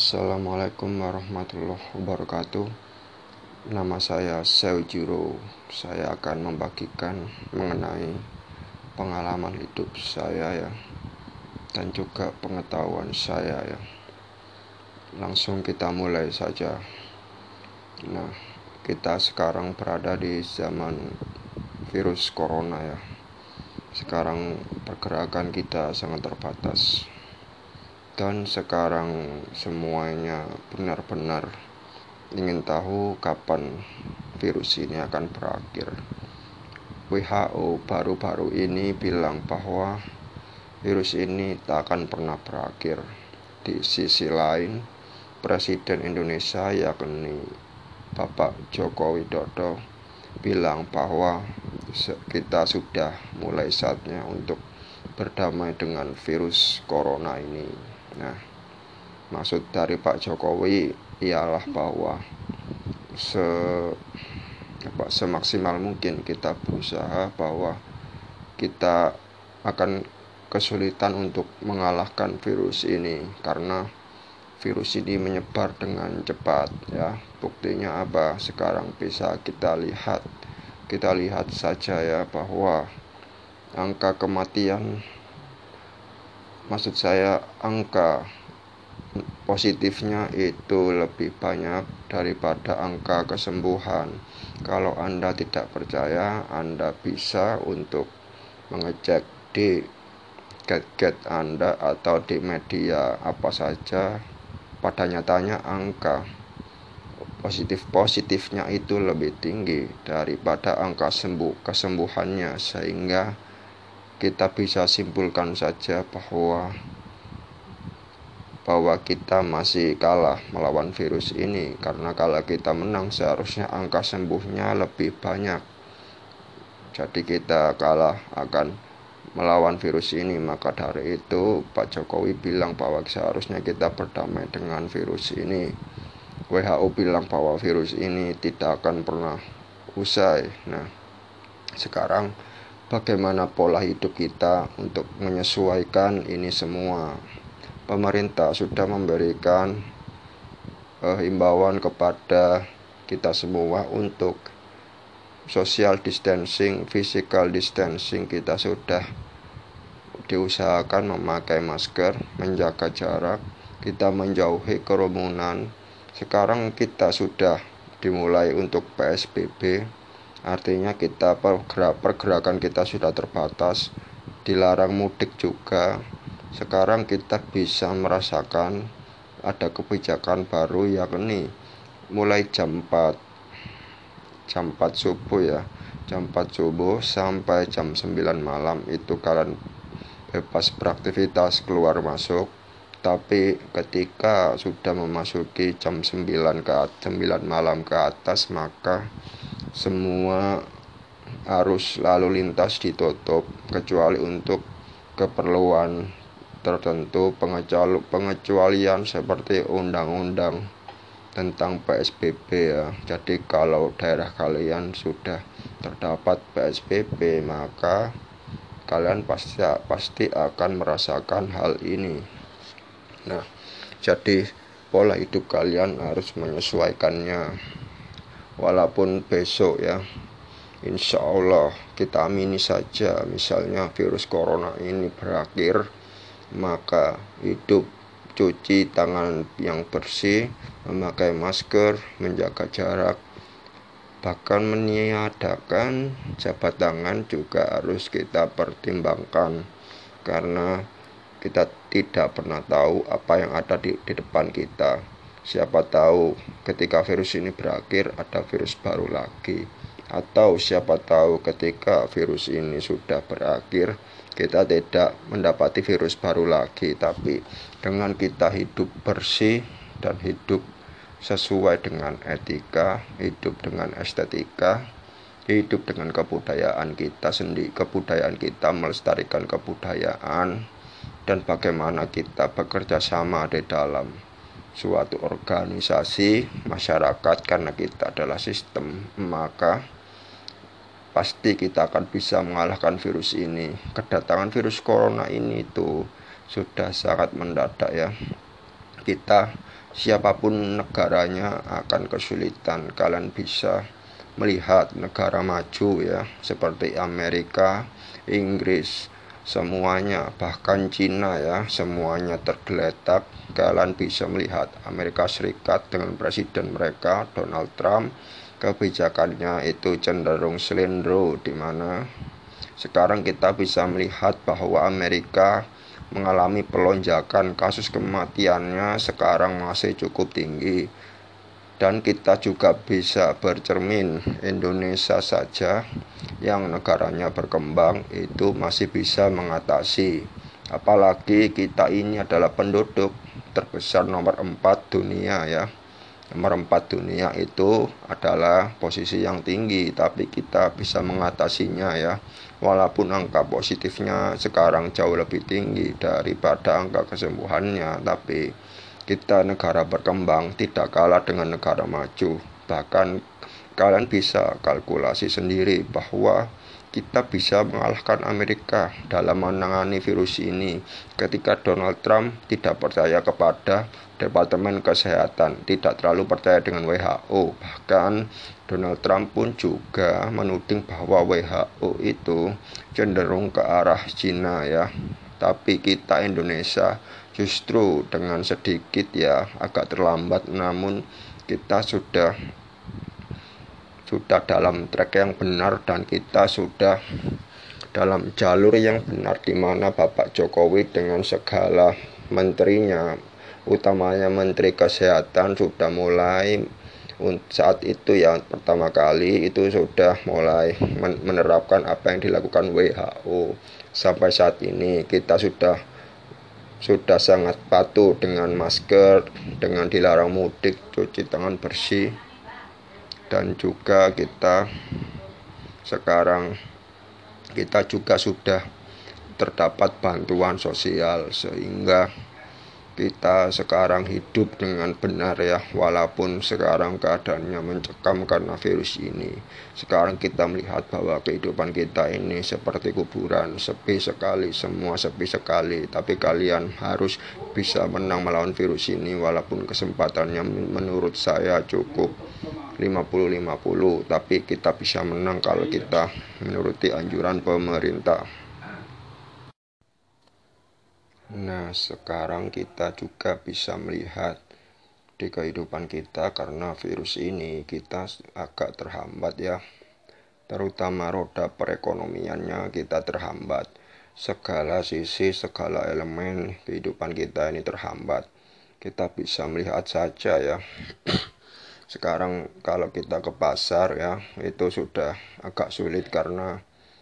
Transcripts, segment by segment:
Assalamualaikum warahmatullahi wabarakatuh. Nama saya Seujiro Saya akan membagikan mengenai pengalaman hidup saya ya Dan juga pengetahuan saya ya. Langsung kita mulai saja. Nah kita sekarang berada di zaman virus corona ya. Sekarang pergerakan kita sangat terbatas dan sekarang semuanya benar-benar ingin tahu kapan virus ini akan berakhir. WHO baru-baru ini bilang bahwa virus ini tak akan pernah berakhir. Di sisi lain, Presiden Indonesia yakni Bapak Joko Widodo bilang bahwa kita sudah mulai saatnya untuk berdamai dengan virus corona ini. Nah, maksud dari Pak Jokowi ialah bahwa se apa, semaksimal mungkin kita berusaha bahwa kita akan kesulitan untuk mengalahkan virus ini karena virus ini menyebar dengan cepat ya. Buktinya apa? Sekarang bisa kita lihat kita lihat saja ya bahwa angka kematian maksud saya angka positifnya itu lebih banyak daripada angka kesembuhan. Kalau Anda tidak percaya, Anda bisa untuk mengecek di gadget Anda atau di media apa saja. Pada nyatanya angka positif-positifnya itu lebih tinggi daripada angka sembuh kesembuhannya sehingga kita bisa simpulkan saja bahwa bahwa kita masih kalah melawan virus ini. Karena kalau kita menang seharusnya angka sembuhnya lebih banyak. Jadi kita kalah akan melawan virus ini. Maka dari itu Pak Jokowi bilang bahwa seharusnya kita berdamai dengan virus ini. WHO bilang bahwa virus ini tidak akan pernah usai. Nah sekarang bagaimana pola hidup kita untuk menyesuaikan ini semua. Pemerintah sudah memberikan uh, himbauan kepada kita semua untuk social distancing, physical distancing kita sudah diusahakan memakai masker, menjaga jarak, kita menjauhi kerumunan. Sekarang kita sudah dimulai untuk PSBB Artinya kita pergerakan kita sudah terbatas, dilarang mudik juga. Sekarang kita bisa merasakan ada kebijakan baru yakni mulai jam 4 jam 4 subuh ya. Jam 4 subuh sampai jam 9 malam itu kalian bebas beraktivitas keluar masuk. Tapi ketika sudah memasuki jam 9 ke 9 malam ke atas maka semua arus lalu lintas ditutup kecuali untuk keperluan tertentu pengecualian seperti undang-undang tentang PSBB ya. Jadi kalau daerah kalian sudah terdapat PSBB maka kalian pasti pasti akan merasakan hal ini. Nah, jadi pola hidup kalian harus menyesuaikannya walaupun besok ya Insya Allah kita amini saja misalnya virus corona ini berakhir maka hidup cuci tangan yang bersih memakai masker menjaga jarak bahkan meniadakan jabat tangan juga harus kita pertimbangkan. Karena kita tidak pernah tahu apa yang ada di, di depan kita Siapa tahu ketika virus ini berakhir ada virus baru lagi. Atau siapa tahu ketika virus ini sudah berakhir kita tidak mendapati virus baru lagi. Tapi dengan kita hidup bersih dan hidup sesuai dengan etika, hidup dengan estetika, hidup dengan kebudayaan kita sendiri, kebudayaan kita melestarikan kebudayaan dan bagaimana kita bekerja sama di dalam suatu organisasi masyarakat karena kita adalah sistem maka pasti kita akan bisa mengalahkan virus ini. Kedatangan virus corona ini itu sudah sangat mendadak ya. Kita siapa pun negaranya akan kesulitan. Kalian bisa melihat negara maju ya seperti Amerika, Inggris, semuanya bahkan Cina ya semuanya tergeletak. Kalian bisa melihat Amerika Serikat dengan presiden mereka Donald Trump. Kebijakannya itu cenderung selendro di mana sekarang kita bisa melihat bahwa Amerika mengalami pelonjakan kasus kematiannya sekarang masih cukup tinggi dan kita juga bisa bercermin Indonesia saja yang negaranya berkembang itu masih bisa mengatasi. Apalagi kita ini adalah penduduk terbesar nomor 4 dunia ya. Nomor 4 dunia itu adalah posisi yang tinggi tapi kita bisa mengatasinya ya. Walaupun angka positifnya sekarang jauh lebih tinggi daripada angka kesembuhannya tapi kita negara berkembang tidak kalah dengan negara maju. Bahkan kalian bisa kalkulasi sendiri bahwa kita bisa mengalahkan Amerika dalam menangani virus ini ketika Donald Trump tidak percaya kepada Departemen Kesehatan, tidak terlalu percaya dengan WHO. Bahkan Donald Trump pun juga menuding bahwa WHO itu cenderung ke arah Cina ya. Tapi kita Indonesia justru dengan sedikit ya agak terlambat. Namun kita sudah sudah dalam track yang benar dan kita sudah dalam jalur yang benar di mana Bapak Jokowi dengan segala menterinya utamanya Menteri Kesehatan sudah mulai saat itu yang pertama kali itu sudah mulai menerapkan apa yang dilakukan WHO sampai saat ini. Kita sudah sudah sangat patuh dengan masker, dengan dilarang mudik, cuci tangan bersih, dan juga kita sekarang kita juga sudah terdapat bantuan sosial sehingga kita sekarang hidup dengan benar ya walaupun sekarang keadaannya mencekam karena virus ini. Sekarang kita melihat bahwa kehidupan kita ini seperti kuburan sepi sekali semua sepi sekali. Tapi kalian harus bisa menang melawan virus ini walaupun kesempatannya menurut saya cukup 50-50 tapi kita bisa menang kalau kita menuruti anjuran pemerintah Nah, sekarang kita juga bisa melihat di kehidupan kita karena virus ini kita agak terhambat ya. Terutama roda perekonomiannya kita terhambat. Segala sisi, segala elemen kehidupan kita ini terhambat. Kita bisa melihat saja ya. Sekarang kalau kita ke pasar ya, itu sudah agak sulit karena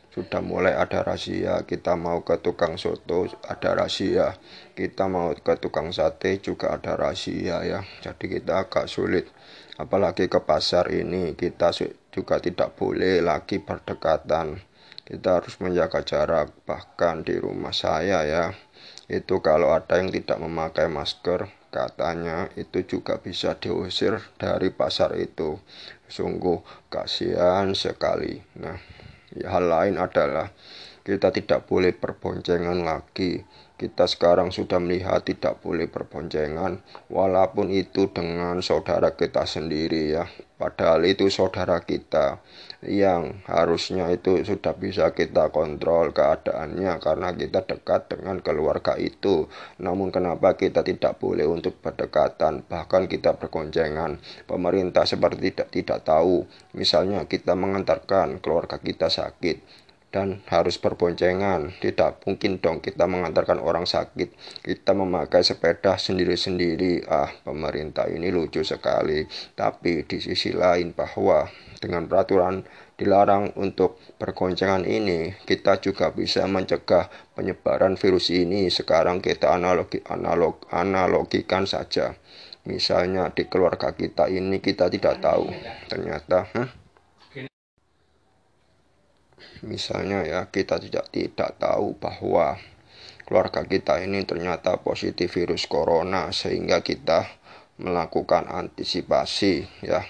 sudah mulai ada rahasia kita mau ke tukang soto ada rahasia. Kita mau ke tukang sate juga ada rahasia ya. Jadi kita agak sulit. Apalagi ke pasar ini kita juga tidak boleh lagi berdekatan. Kita harus menjaga jarak bahkan di rumah saya ya. Itu kalau ada yang tidak memakai masker katanya itu juga bisa diusir dari pasar itu. Sungguh kasihan sekali. Nah hal lain adalah kita tidak boleh perboncengan lagi. Kita sekarang sudah melihat tidak boleh perboncengan, walaupun itu dengan saudara kita sendiri ya. Padahal itu saudara kita yang harusnya itu sudah bisa kita kontrol keadaannya karena kita dekat dengan keluarga itu. Namun kenapa kita tidak boleh untuk berdekatan, bahkan kita bergoncengan. Pemerintah seperti tidak tidak tahu. Misalnya kita mengantarkan keluarga kita sakit, dan harus berboncengan. Tidak mungkin dong kita mengantarkan orang sakit. Kita memakai sepeda sendiri-sendiri. Ah, pemerintah ini lucu sekali. Tapi di sisi lain bahwa dengan peraturan dilarang untuk berboncengan ini, kita juga bisa mencegah penyebaran virus ini. Sekarang kita analogi analog analogikan saja. Misalnya di keluarga kita ini kita tidak tahu ternyata huh? Misalnya ya, kita tidak tidak tahu bahwa keluarga kita ini ternyata positif virus corona sehingga kita melakukan antisipasi ya.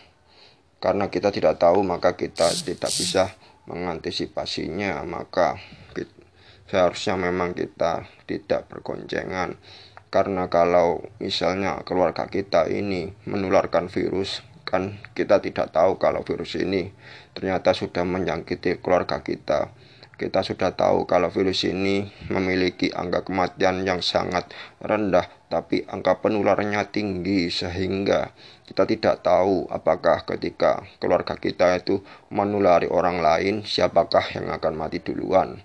Karena kita tidak tahu maka kita tidak bisa mengantisipasinya, maka seharusnya memang kita tidak bergoncengan karena kalau misalnya keluarga kita ini menularkan virus kan kita tidak tahu kalau virus ini ternyata sudah menjangkiti keluarga kita kita sudah tahu kalau virus ini memiliki angka kematian yang sangat rendah, tapi angka penularannya tinggi sehingga kita tidak tahu apakah ketika keluarga kita itu menulari orang lain, siapakah yang akan mati duluan.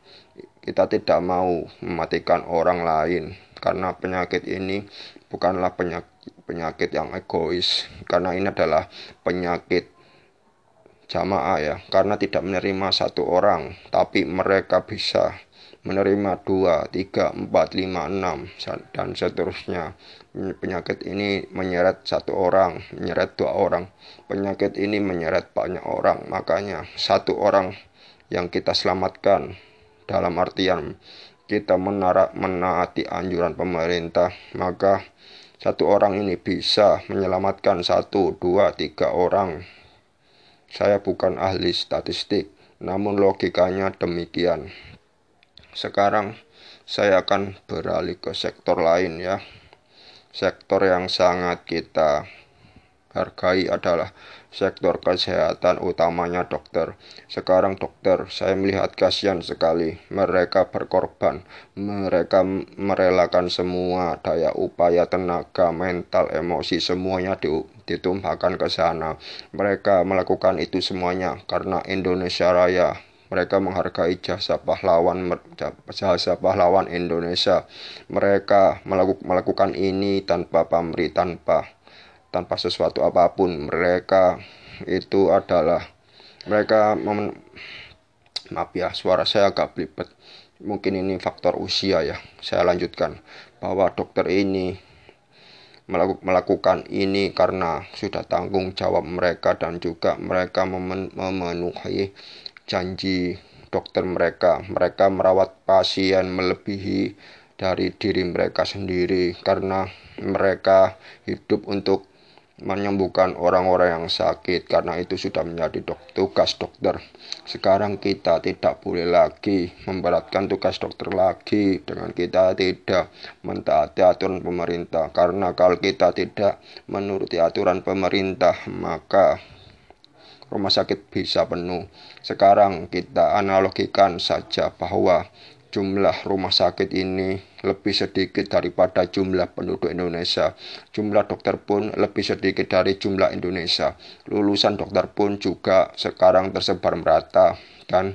Kita tidak mau mematikan orang lain karena penyakit ini bukanlah penyakit, penyakit yang egois, karena ini adalah penyakit jamaah ya. Karena tidak menerima satu orang tapi mereka bisa menerima dua, tiga, empat, lima, enam dan seterusnya. Penyakit ini menyeret satu orang menyeret dua orang. Penyakit ini menyeret banyak orang. Makanya satu orang yang kita selamatkan dalam artian kita menarak menaati anjuran pemerintah maka satu orang ini bisa menyelamatkan satu, dua, tiga orang saya bukan ahli statistik, namun logikanya demikian. Sekarang saya akan beralih ke sektor lain ya. Sektor yang sangat kita hargai adalah sektor kesehatan utamanya dokter. Sekarang dokter, saya melihat kasihan sekali. Mereka berkorban, mereka merelakan semua daya upaya, tenaga, mental, emosi, semuanya ditumpahkan ke sana. Mereka melakukan itu semuanya karena Indonesia Raya mereka menghargai jasa pahlawan jasa pahlawan Indonesia. Mereka melakukan ini tanpa pamrih, tanpa tanpa sesuatu apa pun. Mereka itu adalah mereka mem maaf ya suara saya agak belibet. Mungkin ini faktor usia ya. Saya lanjutkan. Bahwa dokter ini melakukan ini karena sudah tanggung jawab mereka dan juga mereka memenuhi janji dokter mereka. Mereka merawat pasien melebihi dari diri mereka sendiri karena mereka hidup untuk menyembuhkan orang-orang yang sakit karena itu sudah menjadi dok tugas dokter. Sekarang kita tidak boleh lagi memberatkan tugas dokter lagi dengan kita tidak mentaati aturan pemerintah karena kalau kita tidak menuruti aturan pemerintah maka rumah sakit bisa penuh. Sekarang kita analogikan saja bahwa jumlah rumah sakit ini lebih sedikit daripada jumlah penduduk Indonesia. Jumlah dokter pun lebih sedikit dari jumlah Indonesia. Lulusan dokter pun juga sekarang tersebar merata dan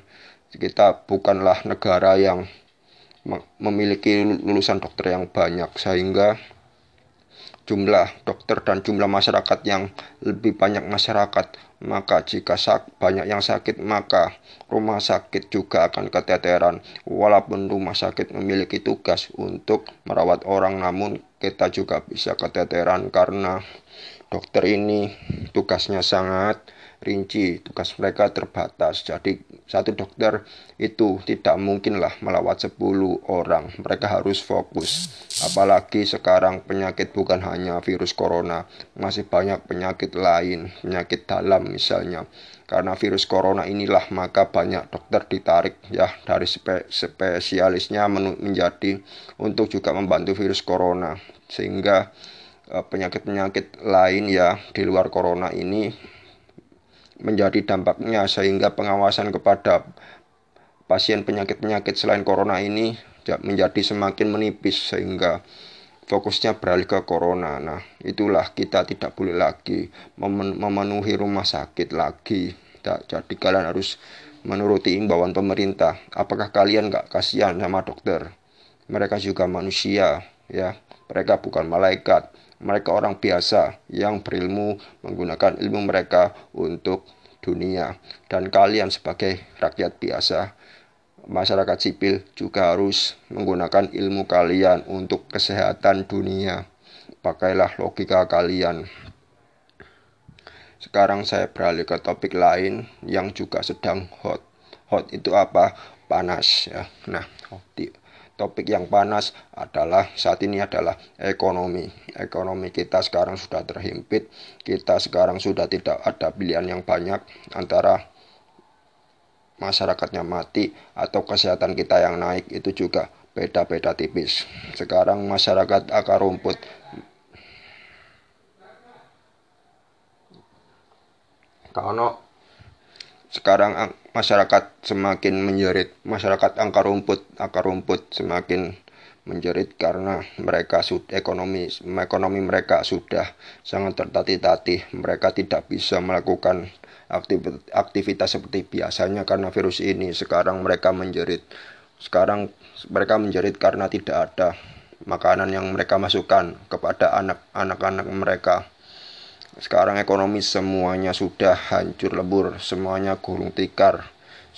kita bukanlah negara yang memiliki lulusan dokter yang banyak sehingga jumlah dokter dan jumlah masyarakat yang lebih banyak masyarakat maka jika sak banyak yang sakit maka rumah sakit juga akan keteteran. Walaupun rumah sakit memiliki tugas untuk merawat orang namun kita juga bisa keteteran karena dokter ini tugasnya sangat rinci, tugas mereka terbatas. Jadi satu dokter itu tidak mungkinlah melawat 10 orang. Mereka harus fokus. Apalagi sekarang penyakit bukan hanya virus corona, masih banyak penyakit lain, penyakit dalam misalnya. Karena virus corona inilah maka banyak dokter ditarik ya dari spe spesialisnya menjadi untuk juga membantu virus corona. Sehingga eh, penyakit-penyakit lain ya di luar corona ini menjadi dampaknya. Sehingga pengawasan kepada pasien penyakit-penyakit selain corona ini menjadi semakin menipis. Sehingga fokusnya beralih ke corona. Nah, itulah kita tidak boleh lagi memenuhi rumah sakit lagi. Jadi kalian harus menuruti imbauan pemerintah. Apakah kalian nggak kasihan sama dokter? Mereka juga manusia, ya. Mereka bukan malaikat mereka orang biasa yang berilmu menggunakan ilmu mereka untuk dunia dan kalian sebagai rakyat biasa masyarakat sipil juga harus menggunakan ilmu kalian untuk kesehatan dunia. Pakailah logika kalian. Sekarang saya beralih ke topik lain yang juga sedang hot. Hot itu apa? Panas ya. Nah topik yang panas adalah saat ini adalah ekonomi. Ekonomi kita sekarang sudah terhimpit. Kita sekarang sudah tidak ada pilihan yang banyak antara masyarakatnya mati atau kesehatan kita yang naik itu juga beda-beda tipis. Sekarang masyarakat akar rumput. Karena sekarang masyarakat semakin menjerit, masyarakat akar rumput, akar rumput semakin menjerit karena mereka sudah ekonomi ekonomi mereka sudah sangat tertatih-tatih. Mereka tidak bisa melakukan aktivitas seperti biasanya karena virus ini sekarang mereka menjerit sekarang mereka menjerit karena tidak ada makanan yang mereka masukkan kepada anak-anak mereka sekarang ekonomi semuanya sudah hancur lebur semuanya gulung tikar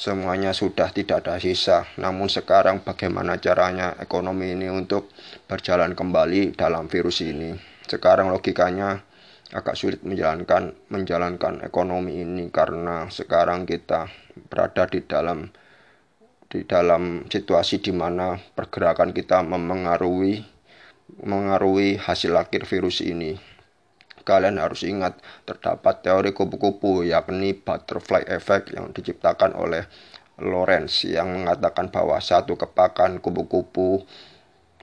semuanya sudah tidak ada sisa. Namun sekarang bagaimana caranya ekonomi ini untuk berjalan kembali dalam virus ini? Sekarang logikanya agak sulit menjalankan menjalankan ekonomi ini karena sekarang kita berada di dalam di dalam situasi di mana pergerakan kita memengaruhi mengaruhi hasil akhir virus ini. Kalian harus ingat, terdapat teori kupu-kupu yakni butterfly effect yang diciptakan oleh Lorenz yang mengatakan bahwa satu kepakan kupu-kupu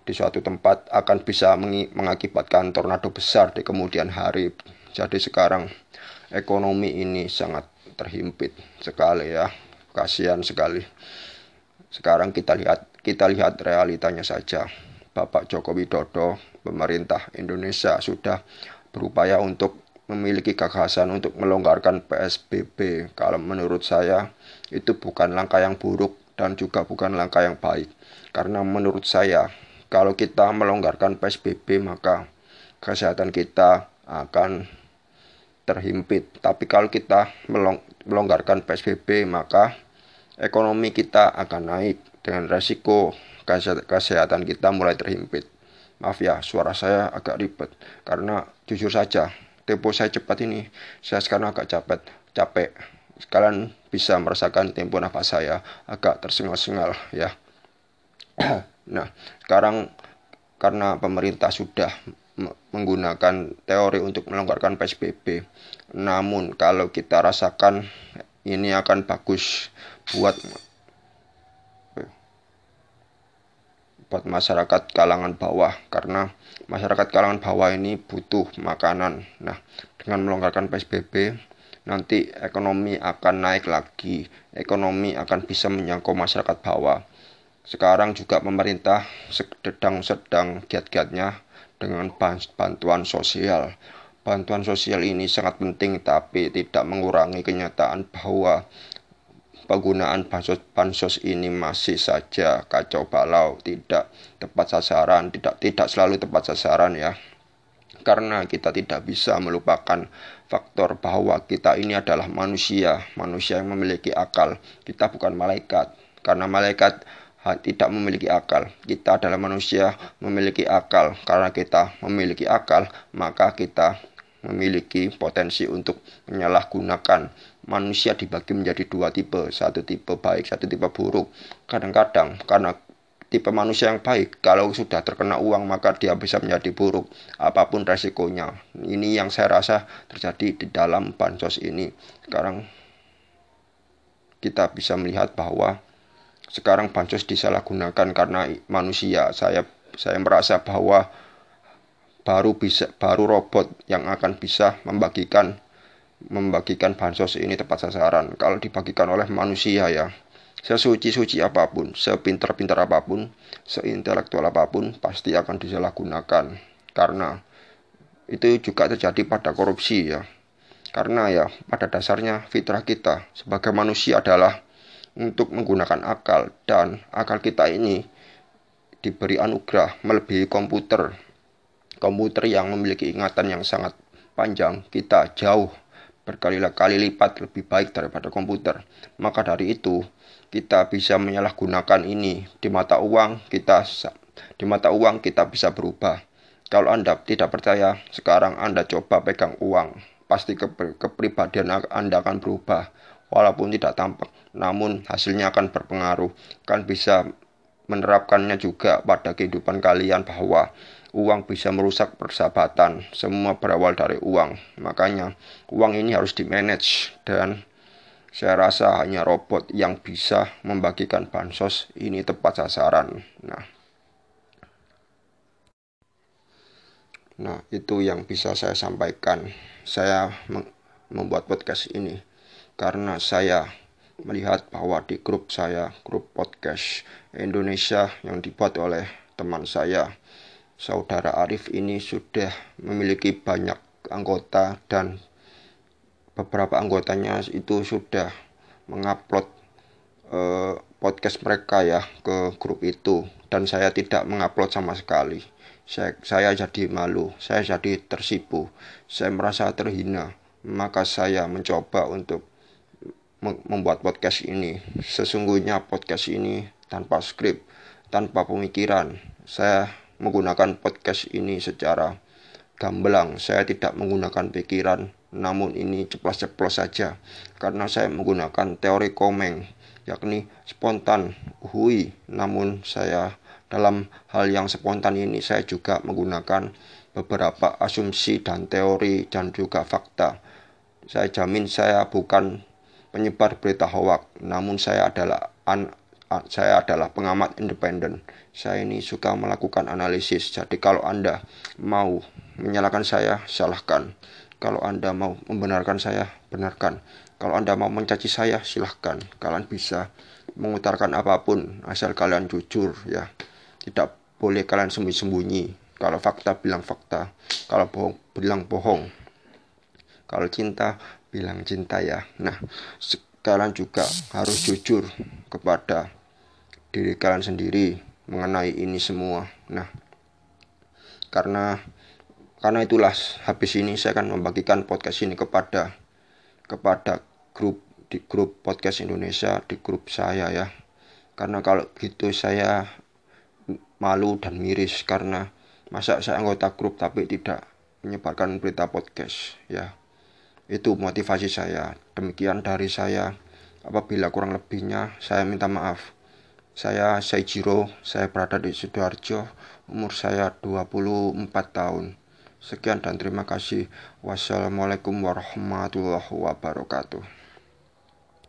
di suatu tempat akan bisa mengakibatkan tornado besar di kemudian hari. Jadi sekarang ekonomi ini sangat terhimpit sekali ya. Kasihan sekali. Sekarang kita lihat kita lihat realitanya saja. Bapak Joko Widodo, pemerintah Indonesia sudah berupaya untuk memiliki gagasan untuk melonggarkan PSBB. Kalau menurut saya itu bukan langkah yang buruk dan juga bukan langkah yang baik. Karena menurut saya kalau kita melonggarkan PSBB maka kesehatan kita akan terhimpit. Tapi kalau kita melonggarkan PSBB maka ekonomi kita akan naik dengan resiko kesehatan kita mulai terhimpit. Maaf ya, suara saya agak ribet karena jujur saja tempo saya cepat ini. Saya sekarang agak capek, capek. Kalian bisa merasakan tempo nafas saya agak tersengal-sengal ya. nah, sekarang karena pemerintah sudah menggunakan teori untuk melonggarkan PSBB. Namun kalau kita rasakan ini akan bagus buat buat masyarakat kalangan bawah karena masyarakat kalangan bawah ini butuh makanan. Nah, dengan melonggarkan PSBB nanti ekonomi akan naik lagi. Ekonomi akan bisa menyangkau masyarakat bawah. Sekarang juga pemerintah sedang-sedang giat-giatnya dengan bantuan sosial. Bantuan sosial ini sangat penting tapi tidak mengurangi kenyataan bahwa penggunaan bansos, bansos ini masih saja kacau balau, tidak tepat sasaran, tidak tidak selalu tepat sasaran ya. Karena kita tidak bisa melupakan faktor bahwa kita ini adalah manusia, manusia yang memiliki akal. Kita bukan malaikat. Karena malaikat tidak memiliki akal. Kita adalah manusia memiliki akal. Karena kita memiliki akal, maka kita memiliki potensi untuk menyalahgunakan manusia dibagi menjadi dua tipe, satu tipe baik, satu tipe buruk. Kadang-kadang karena tipe manusia yang baik, kalau sudah terkena uang maka dia bisa menjadi buruk, apa pun resikonya. Ini yang saya rasa terjadi di dalam bansos ini. Sekarang kita bisa melihat bahwa sekarang bansos disalahgunakan karena manusia. Saya saya merasa bahwa baru bisa baru robot yang akan bisa membagikan membagikan bansos ini tepat sasaran. Kalau dibagikan oleh manusia ya, sesuci-suci apa pun, sepintar-pintar apa pun, seintelektual apa pun, pasti akan disalahgunakan. Karena itu juga terjadi pada korupsi ya. Karena ya pada dasarnya fitrah kita sebagai manusia adalah untuk menggunakan akal dan akal kita ini diberi anugerah melebihi komputer. Komputer yang memiliki ingatan yang sangat panjang, kita jauh berkali-kali lipat lebih baik daripada komputer. Maka dari itu, kita bisa menyalahgunakan ini di mata uang kita di mata uang kita bisa berubah. Kalau Anda tidak percaya, sekarang Anda coba pegang uang, pasti ke kepribadian Anda akan berubah. Walaupun tidak tampak, namun hasilnya akan berpengaruh. Kan bisa menerapkannya juga pada kehidupan kalian bahwa uang bisa merusak persahabatan. Semua berawal dari uang. Makanya uang ini harus di-manage dan Saya rasa hanya robot yang bisa membagikan bansos ini tepat sasaran. Nah, nah itu yang bisa saya sampaikan. Saya membuat podcast ini karena saya melihat bahwa di grup saya, grup podcast Indonesia yang dibuat oleh teman saya, saudara Arif ini sudah memiliki banyak anggota dan beberapa anggotanya itu sudah mengupload uh, podcast mereka ya ke grup itu dan saya tidak mengupload sama sekali. Saya, saya jadi malu, saya jadi tersipu, saya merasa terhina. Maka saya mencoba untuk membuat podcast ini. Sesungguhnya podcast ini tanpa skrip, tanpa pemikiran. Saya menggunakan podcast ini secara gamblang. Saya tidak menggunakan pikiran, namun ini ceplos-ceplos saja karena saya menggunakan teori komeng yakni spontan hui namun saya dalam hal yang spontan ini saya juga menggunakan beberapa asumsi dan teori dan juga fakta saya jamin saya bukan penyebar berita hoak namun saya adalah an saya adalah pengamat independen. Saya ini suka melakukan analisis. Jadi kalau Anda mau menyalahkan saya, salahkan. Kalau Anda mau membenarkan saya, benarkan. Kalau Anda mau mencaci saya, silahkan. Kalian bisa mengutarakan apa pun, asal kalian jujur ya. Tidak boleh kalian sembunyi-sembunyi. Kalau fakta, bilang fakta. Kalau bohong, bilang bohong. Kalau cinta, bilang cinta ya. Nah, kalian juga harus jujur kepada diri kalian sendiri mengenai ini semua. Nah, karena karena itulah habis ini saya akan membagikan podcast ini kepada kepada grup di grup podcast Indonesia di grup saya ya karena kalau gitu saya malu dan miris karena masa saya anggota grup tapi tidak menyebarkan berita podcast ya itu motivasi saya demikian dari saya apabila kurang lebihnya saya minta maaf saya Saijiro saya berada di Sidoarjo umur saya 24 tahun Sekian dan terima kasih. Wassalamualaikum warahmatullahi wabarakatuh.